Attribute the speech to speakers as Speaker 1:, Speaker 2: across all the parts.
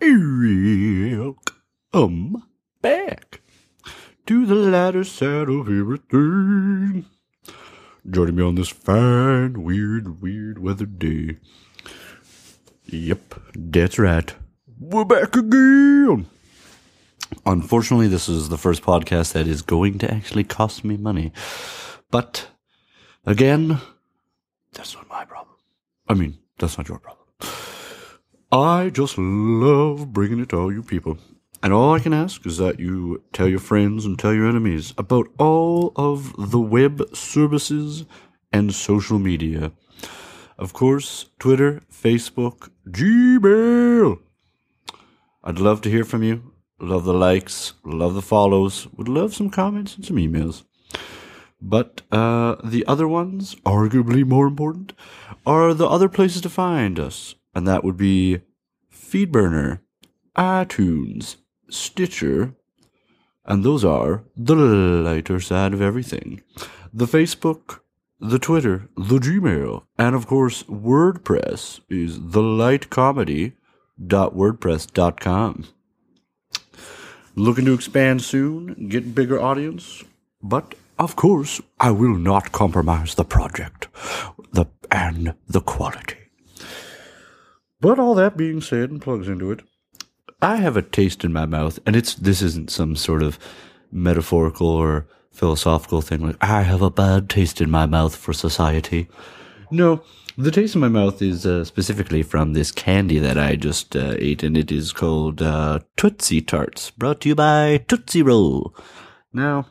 Speaker 1: Welcome um, back to the lighter side of everything. Joining me on this fine, weird, weird weather day. Yep, that's right. We're back again. Unfortunately, this is the first podcast that is going to actually cost me money. But again, that's not my problem. I mean, that's not your problem. I just love bringing it to all you people. And all I can ask is that you tell your friends and tell your enemies about all of the web services and social media. Of course, Twitter, Facebook, Gmail. I'd love to hear from you. Love the likes, love the follows, would love some comments and some emails. But uh, the other ones, arguably more important, are the other places to find us. And that would be Feedburner, iTunes, Stitcher, and those are the lighter side of everything. The Facebook, the Twitter, the Gmail, and of course WordPress is thelightcomedy.wordpress.com. Looking to expand soon, get bigger audience, but of course I will not compromise the project, the and the quality. But all that being said and plugs into it, I have a taste in my mouth, and it's this isn't some sort of metaphorical or philosophical thing like I have a bad taste in my mouth for society. No, the taste in my mouth is uh, specifically from this candy that I just uh, ate, and it is called uh, Tootsie Tarts, brought to you by Tootsie Roll. Now,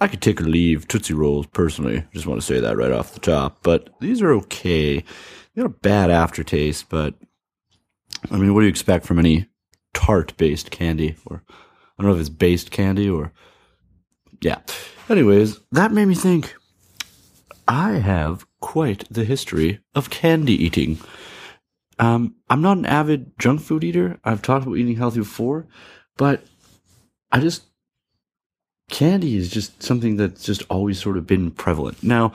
Speaker 1: I could take or leave Tootsie Rolls personally. Just want to say that right off the top, but these are okay. They got a bad aftertaste, but I mean, what do you expect from any tart based candy? Or I don't know if it's based candy or yeah. Anyways, that made me think. I have quite the history of candy eating. Um, I'm not an avid junk food eater. I've talked about eating healthy before, but I just candy is just something that's just always sort of been prevalent. Now,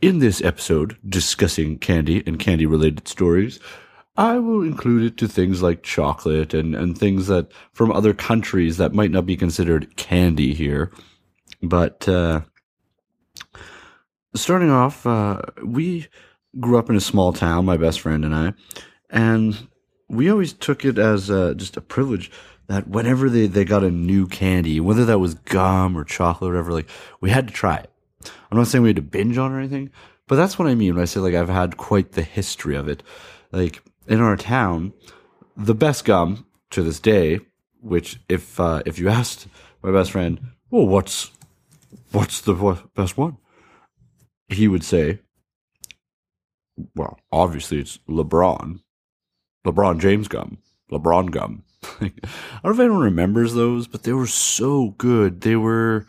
Speaker 1: in this episode discussing candy and candy related stories, I will include it to things like chocolate and, and things that from other countries that might not be considered candy here. But uh, starting off, uh, we grew up in a small town, my best friend and I, and we always took it as uh, just a privilege that whenever they, they got a new candy, whether that was gum or chocolate or whatever, like we had to try it. I'm not saying we had to binge on or anything, but that's what I mean when I say like I've had quite the history of it. Like in our town, the best gum to this day, which if uh, if you asked my best friend, well, what's what's the best one? He would say, well, obviously it's LeBron, LeBron James gum, LeBron gum. I don't know if anyone remembers those, but they were so good. They were.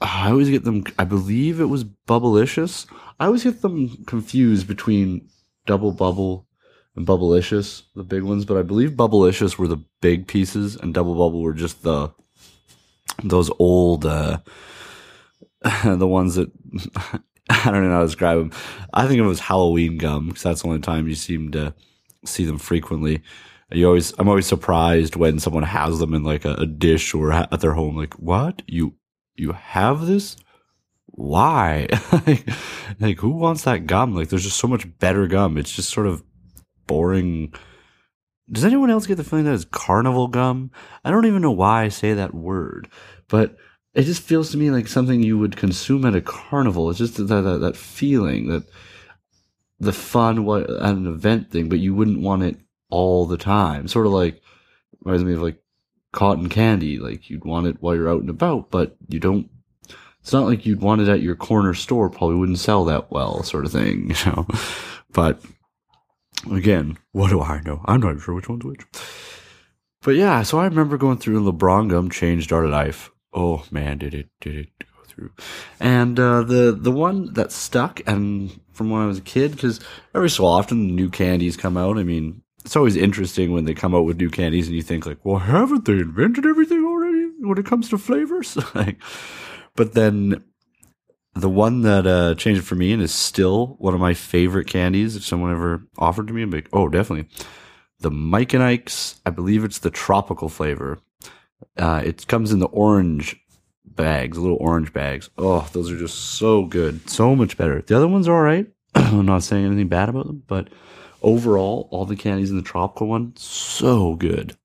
Speaker 1: I always get them. I believe it was Bubblicious. I always get them confused between Double Bubble and Bubblicious, the big ones. But I believe Bubblicious were the big pieces, and Double Bubble were just the those old, uh, the ones that I don't know how to describe them. I think it was Halloween gum because that's the only time you seem to see them frequently. You always, I'm always surprised when someone has them in like a, a dish or ha- at their home. Like, what you you have this? Why? like, like, who wants that gum? Like, there's just so much better gum. It's just sort of boring. Does anyone else get the feeling that it's carnival gum? I don't even know why I say that word, but it just feels to me like something you would consume at a carnival. It's just that that, that feeling that the fun what an event thing, but you wouldn't want it all the time. Sort of like reminds me of like cotton candy. Like you'd want it while you're out and about, but you don't. It's not like you'd want it at your corner store. Probably wouldn't sell that well, sort of thing, you know. But again, what do I know? I'm not even sure which one's which. But yeah, so I remember going through LeBron gum changed our life. Oh man, did it did it go through? And uh, the the one that stuck, and from when I was a kid, because every so often new candies come out. I mean, it's always interesting when they come out with new candies and you think like, well, haven't they invented everything already when it comes to flavors? like, but then the one that uh, changed it for me and is still one of my favorite candies. If someone ever offered to me, I'm like, oh, definitely. the Mike and Ike's. I believe it's the tropical flavor. Uh, it comes in the orange bags, little orange bags. Oh, those are just so good, so much better. The other ones are all right. I'm not saying anything bad about them, but overall, all the candies in the tropical one, so good.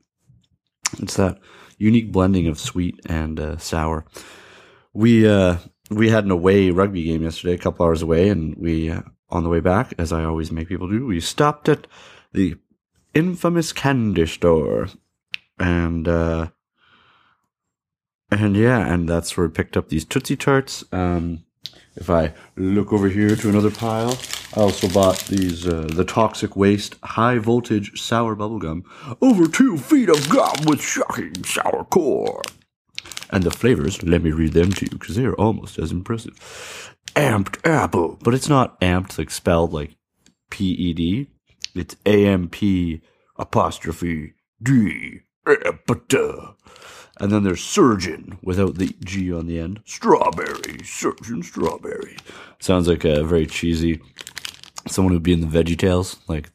Speaker 1: It's that unique blending of sweet and uh, sour. We uh, we had an away rugby game yesterday, a couple hours away, and we on the way back, as I always make people do, we stopped at the infamous candy store, and uh, and yeah, and that's where we picked up these Tootsie Tarts. Um, if I look over here to another pile, I also bought these, uh, the Toxic Waste High Voltage Sour Bubblegum. Over two feet of gum with shocking sour core. And the flavors, let me read them to you because they are almost as impressive. Amped apple, but it's not amped like spelled like P E D. It's A M P apostrophe D. And then there's surgeon without the G on the end. Strawberry, surgeon strawberry. Sounds like a very cheesy someone who'd be in the Veggie Tales. Like,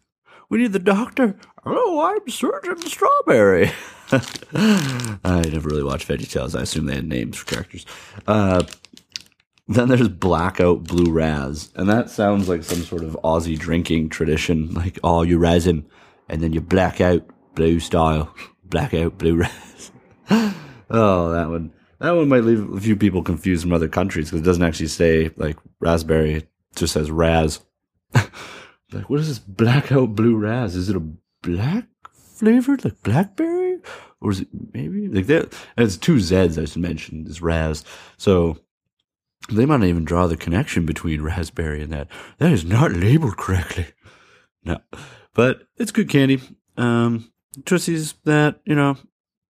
Speaker 1: we need the doctor. Oh, I'm Surgeon Strawberry. I never really watched Veggie Tales. I assume they had names for characters. Uh, then there's Blackout Blue Raz. And that sounds like some sort of Aussie drinking tradition. Like, oh, you him, and then you black out blue style. Blackout Blue Raz. oh, that one. That one might leave a few people confused from other countries because it doesn't actually say like raspberry. It just says Raz. like, what is this blackout blue raz? Is it a black flavored, like blackberry? Or is it maybe like that? It's two Z's I should mention, is raz. So they might not even draw the connection between raspberry and that. That is not labeled correctly. No, but it's good candy. Um, Tootsie's that, you know,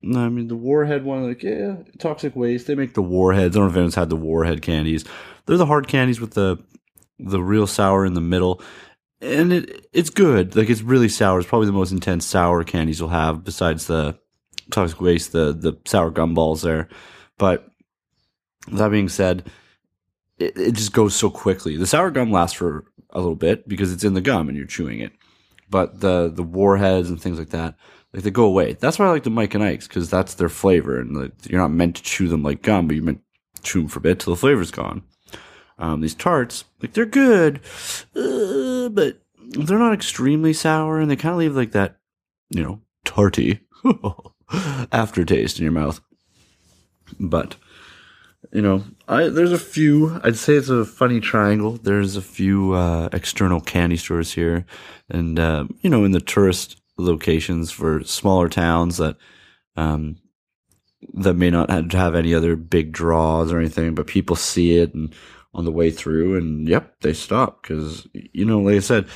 Speaker 1: I mean, the Warhead one, like, yeah, toxic waste. They make the Warheads. I don't know if anyone's had the Warhead candies. They're the hard candies with the the real sour in the middle. And it it's good. Like it's really sour. It's probably the most intense sour candies you'll have besides the toxic waste, the the sour gumballs there. But that being said, it, it just goes so quickly. The sour gum lasts for a little bit because it's in the gum and you're chewing it. But the the warheads and things like that, like they go away. That's why I like the Mike and Ike's because that's their flavor, and like, you're not meant to chew them like gum, but you're meant to chew them for a bit till the flavor's gone. Um, these tarts, like they're good, but they're not extremely sour, and they kind of leave like that, you know, tarty aftertaste in your mouth. But you know, I there's a few. I'd say it's a funny triangle. There's a few uh, external candy stores here, and uh, you know, in the tourist locations for smaller towns that um, that may not have any other big draws or anything, but people see it and on the way through, and yep, they stop because you know, like I said,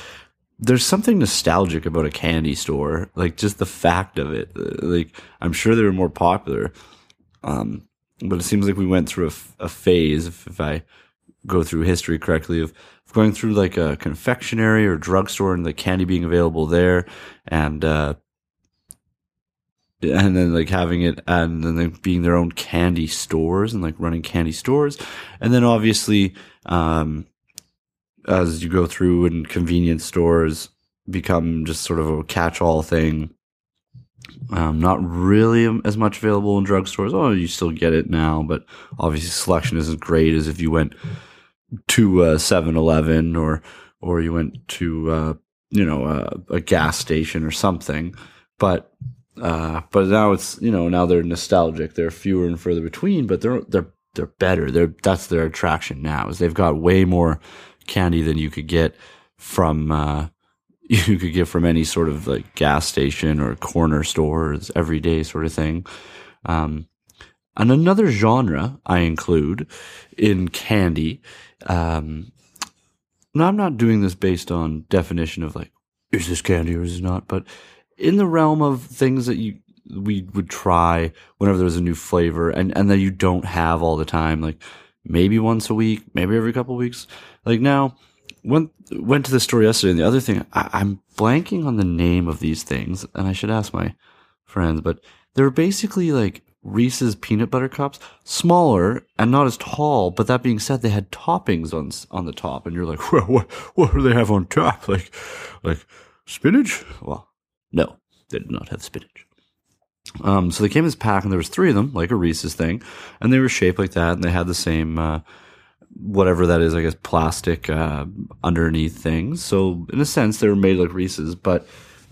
Speaker 1: there's something nostalgic about a candy store, like just the fact of it. Like I'm sure they were more popular, um, but it seems like we went through a, a phase, if, if I go through history correctly, of going through like a confectionery or drugstore and the candy being available there, and uh, and then like having it and then like being their own candy stores and like running candy stores and then obviously um as you go through and convenience stores become just sort of a catch-all thing um, not really as much available in drugstores. Oh, you still get it now, but obviously selection isn't great as if you went to a 7-Eleven or or you went to uh, you know a, a gas station or something. But uh, but now it's you know now they're nostalgic. They're fewer and further between, but they're they're they're better. They're that's their attraction now. Is they've got way more candy than you could get from uh, you could get from any sort of like gas station or corner stores, everyday sort of thing. Um, and another genre I include in candy. Um, now I'm not doing this based on definition of like is this candy or is it not, but in the realm of things that you we would try whenever there's a new flavor and and that you don't have all the time like maybe once a week maybe every couple of weeks like now went went to the store yesterday and the other thing I, i'm blanking on the name of these things and i should ask my friends but they're basically like Reese's peanut butter cups, smaller and not as tall. But that being said, they had toppings on on the top, and you're like, well, what what do they have on top? Like, like spinach? Well, no, They did not have spinach. Um, so they came in this pack, and there was three of them, like a Reese's thing, and they were shaped like that, and they had the same uh, whatever that is, I guess, plastic uh, underneath things. So in a sense, they were made like Reese's, but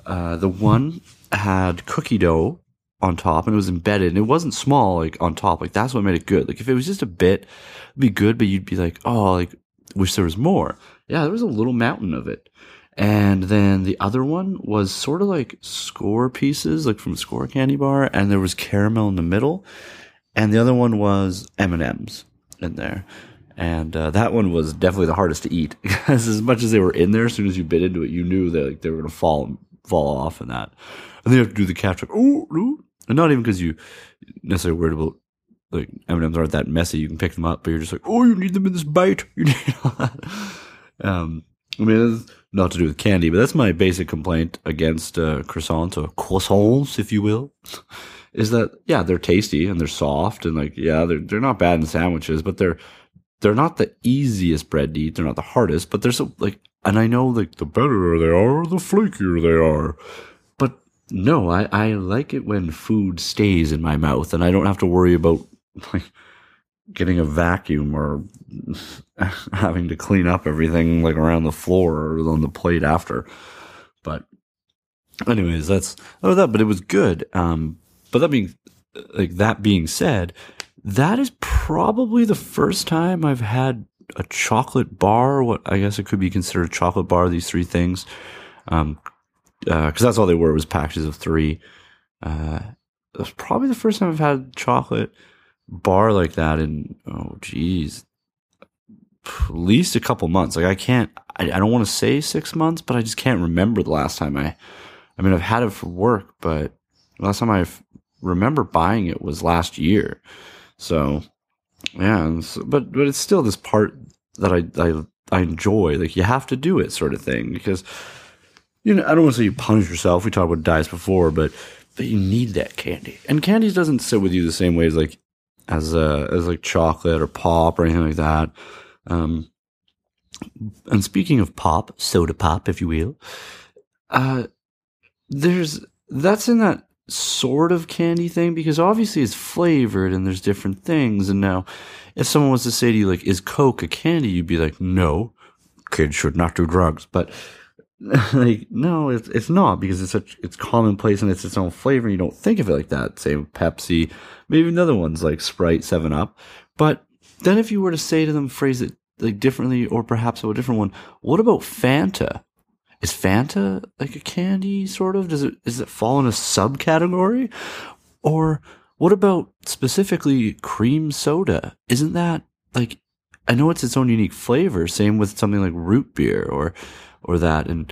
Speaker 1: uh, the one had cookie dough on top, and it was embedded, and it wasn't small like on top. Like that's what made it good. Like if it was just a bit, it'd be good, but you'd be like, oh, like wish there was more. Yeah, there was a little mountain of it. And then the other one was sort of like Skor pieces, like from Skor candy bar, and there was caramel in the middle. And the other one was M and M's in there, and uh, that one was definitely the hardest to eat because as much as they were in there, as soon as you bit into it, you knew that like they were gonna fall fall off and that. And then you have to do the catch like oh, oh. and not even because you necessarily worried about like M and M's aren't that messy. You can pick them up, but you're just like, oh, you need them in this bite. You need all that. Um, I mean, not to do with candy, but that's my basic complaint against uh, croissants or croissants, if you will, is that yeah, they're tasty and they're soft and like yeah, they're they're not bad in sandwiches, but they're they're not the easiest bread to eat. They're not the hardest, but they're so like, and I know like the better they are, the flakier they are. But no, I I like it when food stays in my mouth and I don't have to worry about like getting a vacuum or having to clean up everything like around the floor or on the plate after. But anyways, that's oh that, but it was good. Um, but that being like that being said, that is probably the first time I've had a chocolate bar. What I guess it could be considered a chocolate bar. These three things, um, because uh, that's all they were was packages of three. Uh, it was probably the first time I've had chocolate bar like that in oh geez at least a couple months. Like i can't i, I don't want to say six months but i just can't remember the last time i i mean i've had it for work but last time i remember buying it was last year. So yeah so, but but it's still this part that I, I i enjoy. Like you have to do it sort of thing because you know i don't want to say you punish yourself. We talked about diets before but but you need that candy. And candy doesn't sit with you the same way as like as a as like chocolate or pop or anything like that. Um, and speaking of pop, soda pop, if you will, uh, there's that's in that sort of candy thing because obviously it's flavored and there's different things. And now, if someone was to say to you like, "Is Coke a candy?" You'd be like, "No, kids should not do drugs." But like no it's, it's not because it's such it's commonplace and it's its own flavor you don't think of it like that. Same pepsi maybe another one's like sprite 7 up. But then if you were to say to them phrase it like differently or perhaps a different one what about fanta? Is fanta like a candy sort of? Does it does it fall in a subcategory? Or what about specifically cream soda? Isn't that like i know it's its own unique flavor same with something like root beer or or that. And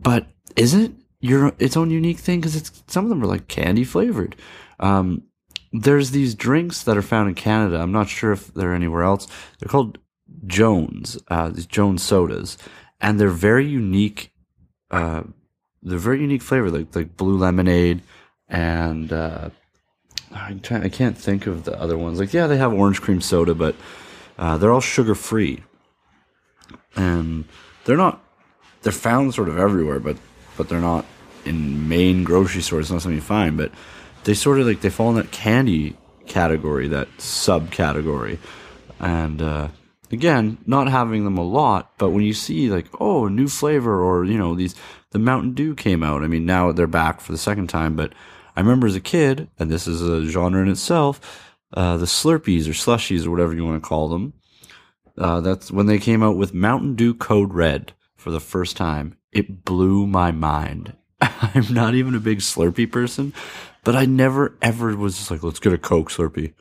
Speaker 1: but is it your its own unique thing? Because it's some of them are like candy flavored. Um, there's these drinks that are found in Canada. I'm not sure if they're anywhere else. They're called Jones. Uh, these Jones sodas, and they're very unique. Uh, they're very unique flavor, like like blue lemonade, and uh, I, I can't think of the other ones. Like yeah, they have orange cream soda, but uh, they're all sugar free, and they're not they're found sort of everywhere, but but they're not in main grocery stores. It's not something you find, but they sort of like they fall in that candy category, that subcategory, and uh, again, not having them a lot, but when you see like oh a new flavor or you know these the Mountain Dew came out. I mean now they're back for the second time, but I remember as a kid, and this is a genre in itself. Uh, the Slurpees or slushies or whatever you want to call them. Uh, that's when they came out with Mountain Dew Code Red for the first time, it blew my mind. I'm not even a big Slurpee person, but I never ever was just like, let's get a Coke Slurpee.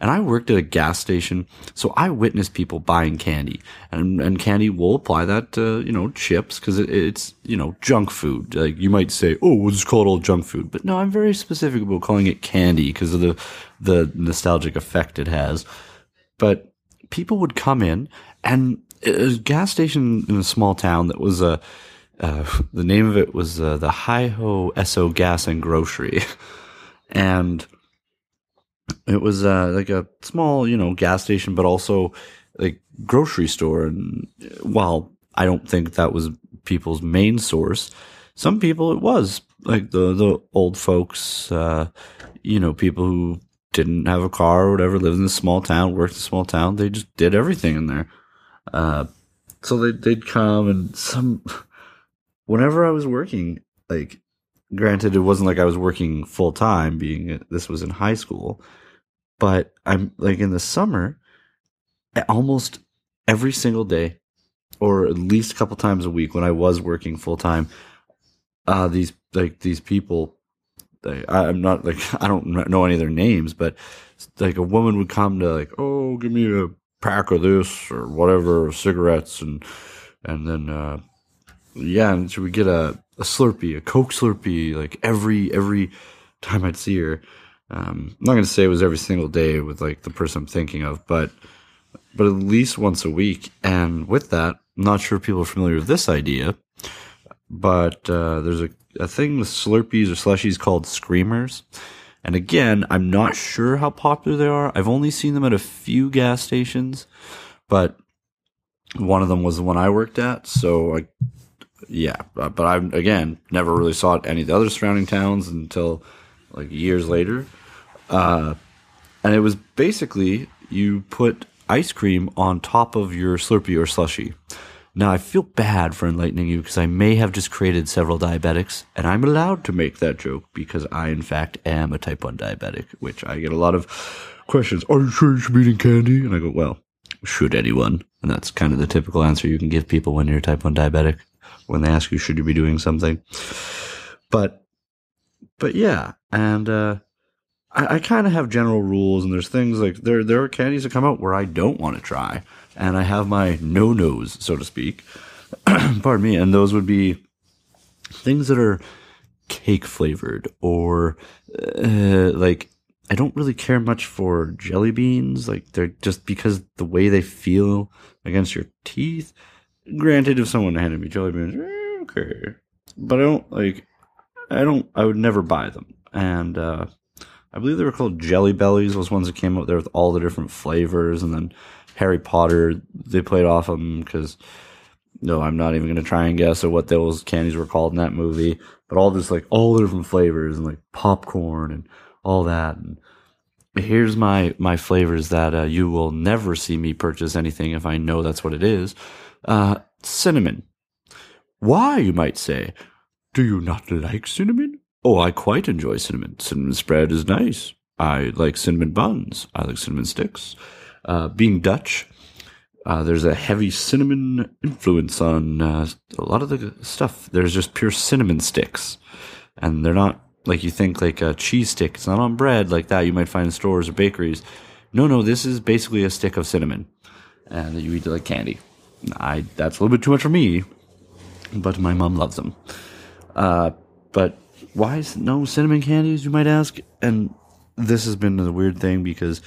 Speaker 1: And I worked at a gas station, so I witnessed people buying candy, and and candy will apply that to you know chips because it, it's you know junk food. Like you might say, oh, we'll just call it all junk food, but no, I'm very specific about calling it candy because of the the nostalgic effect it has. But people would come in and a gas station in a small town that was a. Uh, the name of it was uh, the Hi Ho Esso Gas and Grocery, and it was uh, like a small, you know, gas station, but also like grocery store. And while I don't think that was people's main source, some people it was. like the the old folks, uh, you know, people who didn't have a car or whatever, lived in a small town, worked in a small town. They just did everything in there. Uh, so they they'd come and some. Whenever I was working, like, granted, it wasn't like I was working full time. Being this was in high school, but I'm like in the summer, almost every single day, or at least a couple times a week when I was working full time. Uh, these like these people they, I'm not like I don't know any of their names, but like a woman would come to like, oh, give me a pack of this or whatever, cigarettes, and and then uh, yeah, and she would get a, a Slurpee, a Coke Slurpee, like every every time I'd see her. Um, I'm not gonna say it was every single day with like the person I'm thinking of, but but at least once a week. And with that, I'm not sure if people are familiar with this idea, but uh, there's a a thing with Slurpees or slushies called Screamers. And again, I'm not sure how popular they are. I've only seen them at a few gas stations, but one of them was the one I worked at. So, I, yeah, but I again never really saw it any of the other surrounding towns until like years later. Uh, and it was basically you put ice cream on top of your Slurpee or slushy. Now, I feel bad for enlightening you because I may have just created several diabetics, and I'm allowed to make that joke because I, in fact, am a type 1 diabetic, which I get a lot of questions. Are you sure you should be eating candy? And I go, well, should anyone? And that's kind of the typical answer you can give people when you're a type 1 diabetic when they ask you, should you be doing something? But, but yeah, and, uh, I, I kind of have general rules, and there's things like there there are candies that come out where I don't want to try, and I have my no nos, so to speak. Pardon me. And those would be things that are cake flavored or uh, like I don't really care much for jelly beans. Like they're just because the way they feel against your teeth. Granted, if someone handed me jelly beans, eh, okay, but I don't like. I don't. I would never buy them. And uh, I believe they were called Jelly Bellies. Those ones that came out there with all the different flavors, and then Harry Potter, they played off of them because no, I'm not even going to try and guess at what those candies were called in that movie, but all this like all the different flavors and like popcorn and all that. And here's my my flavors that uh, you will never see me purchase anything if I know that's what it is. Uh, cinnamon. Why, you might say? Do you not like cinnamon? Oh, I quite enjoy cinnamon. Cinnamon spread is nice. I like cinnamon buns. I like cinnamon sticks. Uh, being Dutch, uh, there's a heavy cinnamon influence on uh, a lot of the stuff. There's just pure cinnamon sticks, and they're not like you think like a cheese stick. It's not on bread like that you might find in stores or bakeries. No, no, this is basically a stick of cinnamon, and that you eat it like candy. I that's a little bit too much for me, but my mom loves them. Uh, but why is no cinnamon candies? You might ask, and this has been a weird thing because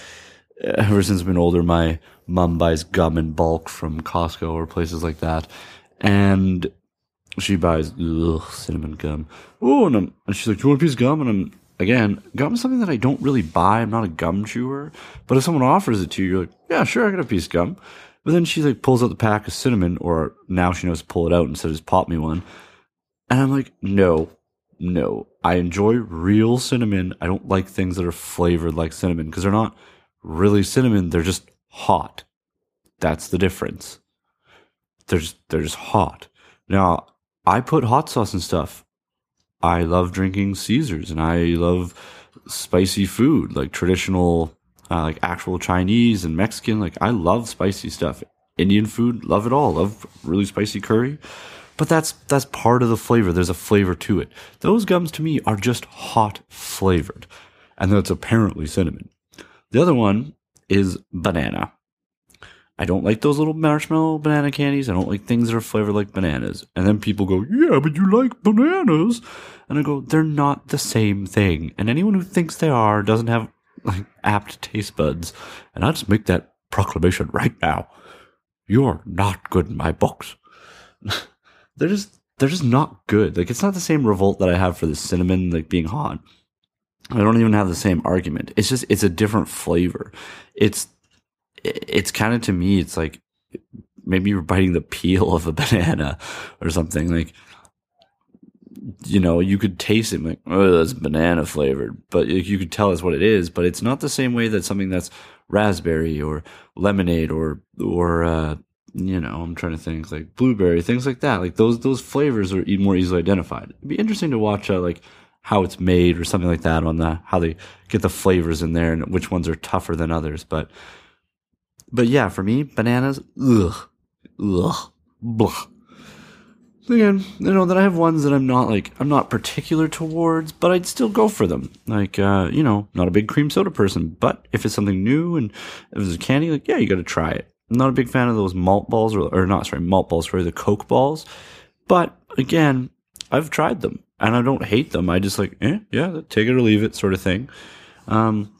Speaker 1: ever since I've been older, my mom buys gum in bulk from Costco or places like that. And she buys ugh, cinnamon gum. Oh, and, and she's like, Do you want a piece of gum? And I'm, again, gum is something that I don't really buy. I'm not a gum chewer. But if someone offers it to you, you're like, Yeah, sure, I got a piece of gum. But then she like pulls out the pack of cinnamon, or now she knows to pull it out instead of just pop me one. And I'm like, No, no. I enjoy real cinnamon. I don't like things that are flavored like cinnamon because they're not really cinnamon. They're just hot. That's the difference. They're just, they're just hot. Now, I put hot sauce and stuff. I love drinking Caesars and I love spicy food, like traditional, uh, like actual Chinese and Mexican. Like I love spicy stuff. Indian food, love it all. Love really spicy curry. But that's that's part of the flavor. There's a flavor to it. Those gums to me are just hot flavored. And that's apparently cinnamon. The other one is banana. I don't like those little marshmallow banana candies. I don't like things that are flavored like bananas. And then people go, yeah, but you like bananas. And I go, they're not the same thing. And anyone who thinks they are doesn't have like apt taste buds. And I just make that proclamation right now. You're not good in my books. they're just, they're just not good. Like it's not the same revolt that I have for the cinnamon, like being hot. I don't even have the same argument. It's just it's a different flavor. It's it's kind of to me it's like maybe you're biting the peel of a banana or something like you know, you could taste it like, oh, that's banana flavored, but you could tell us what it is. But it's not the same way that something that's raspberry or lemonade or or uh, you know, I'm trying to think like blueberry, things like that. Like those those flavors are more easily identified. It'd be interesting to watch uh, like how it's made or something like that on the how they get the flavors in there and which ones are tougher than others. But but yeah, for me, bananas, ugh, ugh, blah. Again, you know that I have ones that I'm not like I'm not particular towards, but I'd still go for them. Like uh, you know, not a big cream soda person, but if it's something new and if it's a candy, like yeah, you got to try it. I'm not a big fan of those malt balls or, or not sorry malt balls, sorry the Coke balls. But again, I've tried them and I don't hate them. I just like eh, yeah, take it or leave it sort of thing. Um,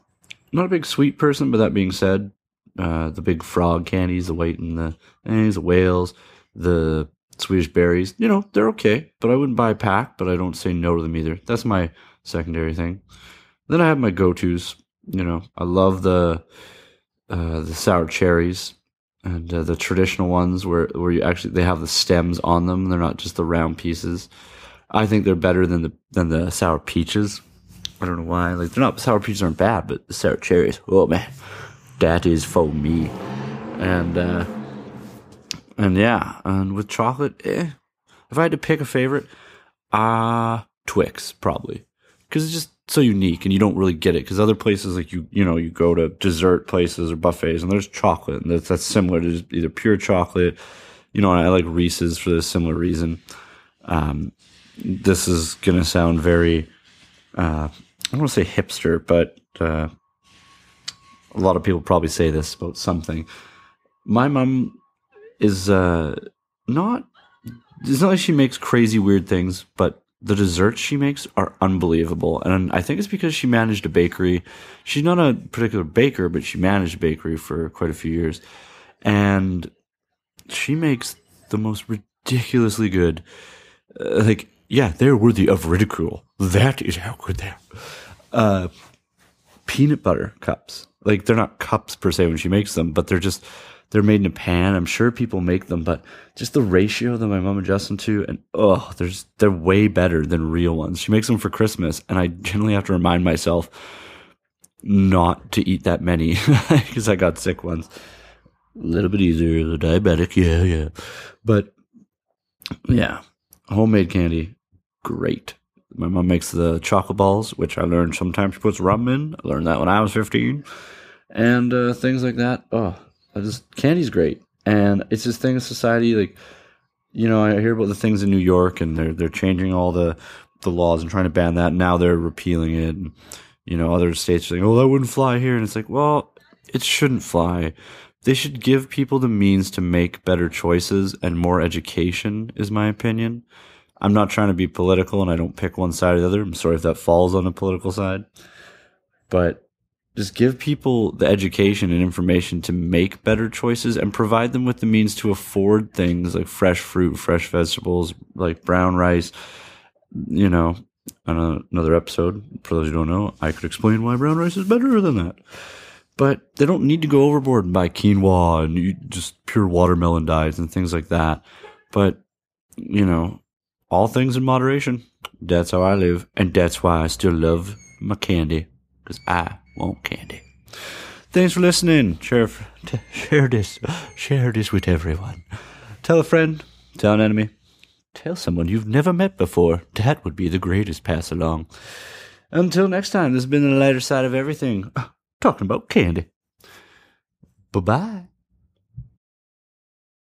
Speaker 1: not a big sweet person, but that being said, uh, the big frog candies, the white and the eh, the whales, the Swedish berries, you know, they're okay, but I wouldn't buy a pack, but I don't say no to them either. That's my secondary thing. Then I have my go-tos, you know, I love the uh, the sour cherries and uh, the traditional ones where where you actually they have the stems on them. They're not just the round pieces. I think they're better than the than the sour peaches. I don't know why. Like they're not sour peaches aren't bad, but the sour cherries, oh man, that is for me. And uh, and yeah, and with chocolate, eh. If I had to pick a favorite, ah, uh, Twix probably, because it's just so unique and you don't really get it. Because other places like you, you know, you go to dessert places or buffets and there's chocolate and that's that's similar to either pure chocolate. You know, I like Reese's for this similar reason. Um, this is gonna sound very, uh, I don't want to say hipster, but uh, a lot of people probably say this about something. My mom is uh, not. It's not like she makes crazy weird things, but the desserts she makes are unbelievable. And I think it's because she managed a bakery. She's not a particular baker, but she managed a bakery for quite a few years. And she makes the most ridiculously good, uh, like, yeah, they're worthy of ridicule. That is how good they are. Uh, peanut butter cups. Like, they're not cups per se when she makes them, but they're just they're made in a pan. I'm sure people make them, but just the ratio that my mom adjusts them to, and oh, there's they're way better than real ones. She makes them for Christmas, and I generally have to remind myself not to eat that many because I got sick once. A little bit easier, the diabetic, yeah, yeah, but yeah, homemade candy, great. My mom makes the chocolate balls, which I learned sometimes she puts rum in. I learned that when I was 15. And uh, things like that. Oh, I just candy's great, and it's this thing in society. Like, you know, I hear about the things in New York, and they're they're changing all the the laws and trying to ban that. Now they're repealing it. And, you know, other states are saying, "Oh, that wouldn't fly here," and it's like, well, it shouldn't fly. They should give people the means to make better choices and more education, is my opinion. I'm not trying to be political and I don't pick one side or the other. I'm sorry if that falls on the political side. But just give people the education and information to make better choices and provide them with the means to afford things like fresh fruit, fresh vegetables, like brown rice. You know, on another episode, for those who don't know, I could explain why brown rice is better than that. But they don't need to go overboard and buy quinoa and just pure watermelon dyes and things like that. But, you know, all things in moderation. That's how I live. And that's why I still love my candy. Because I want candy. Thanks for listening. Share, share this. Share this with everyone. Tell a friend. Tell an enemy. Tell someone you've never met before. That would be the greatest pass along. Until next time, this has been the lighter side of everything. Talking about candy. Bye bye.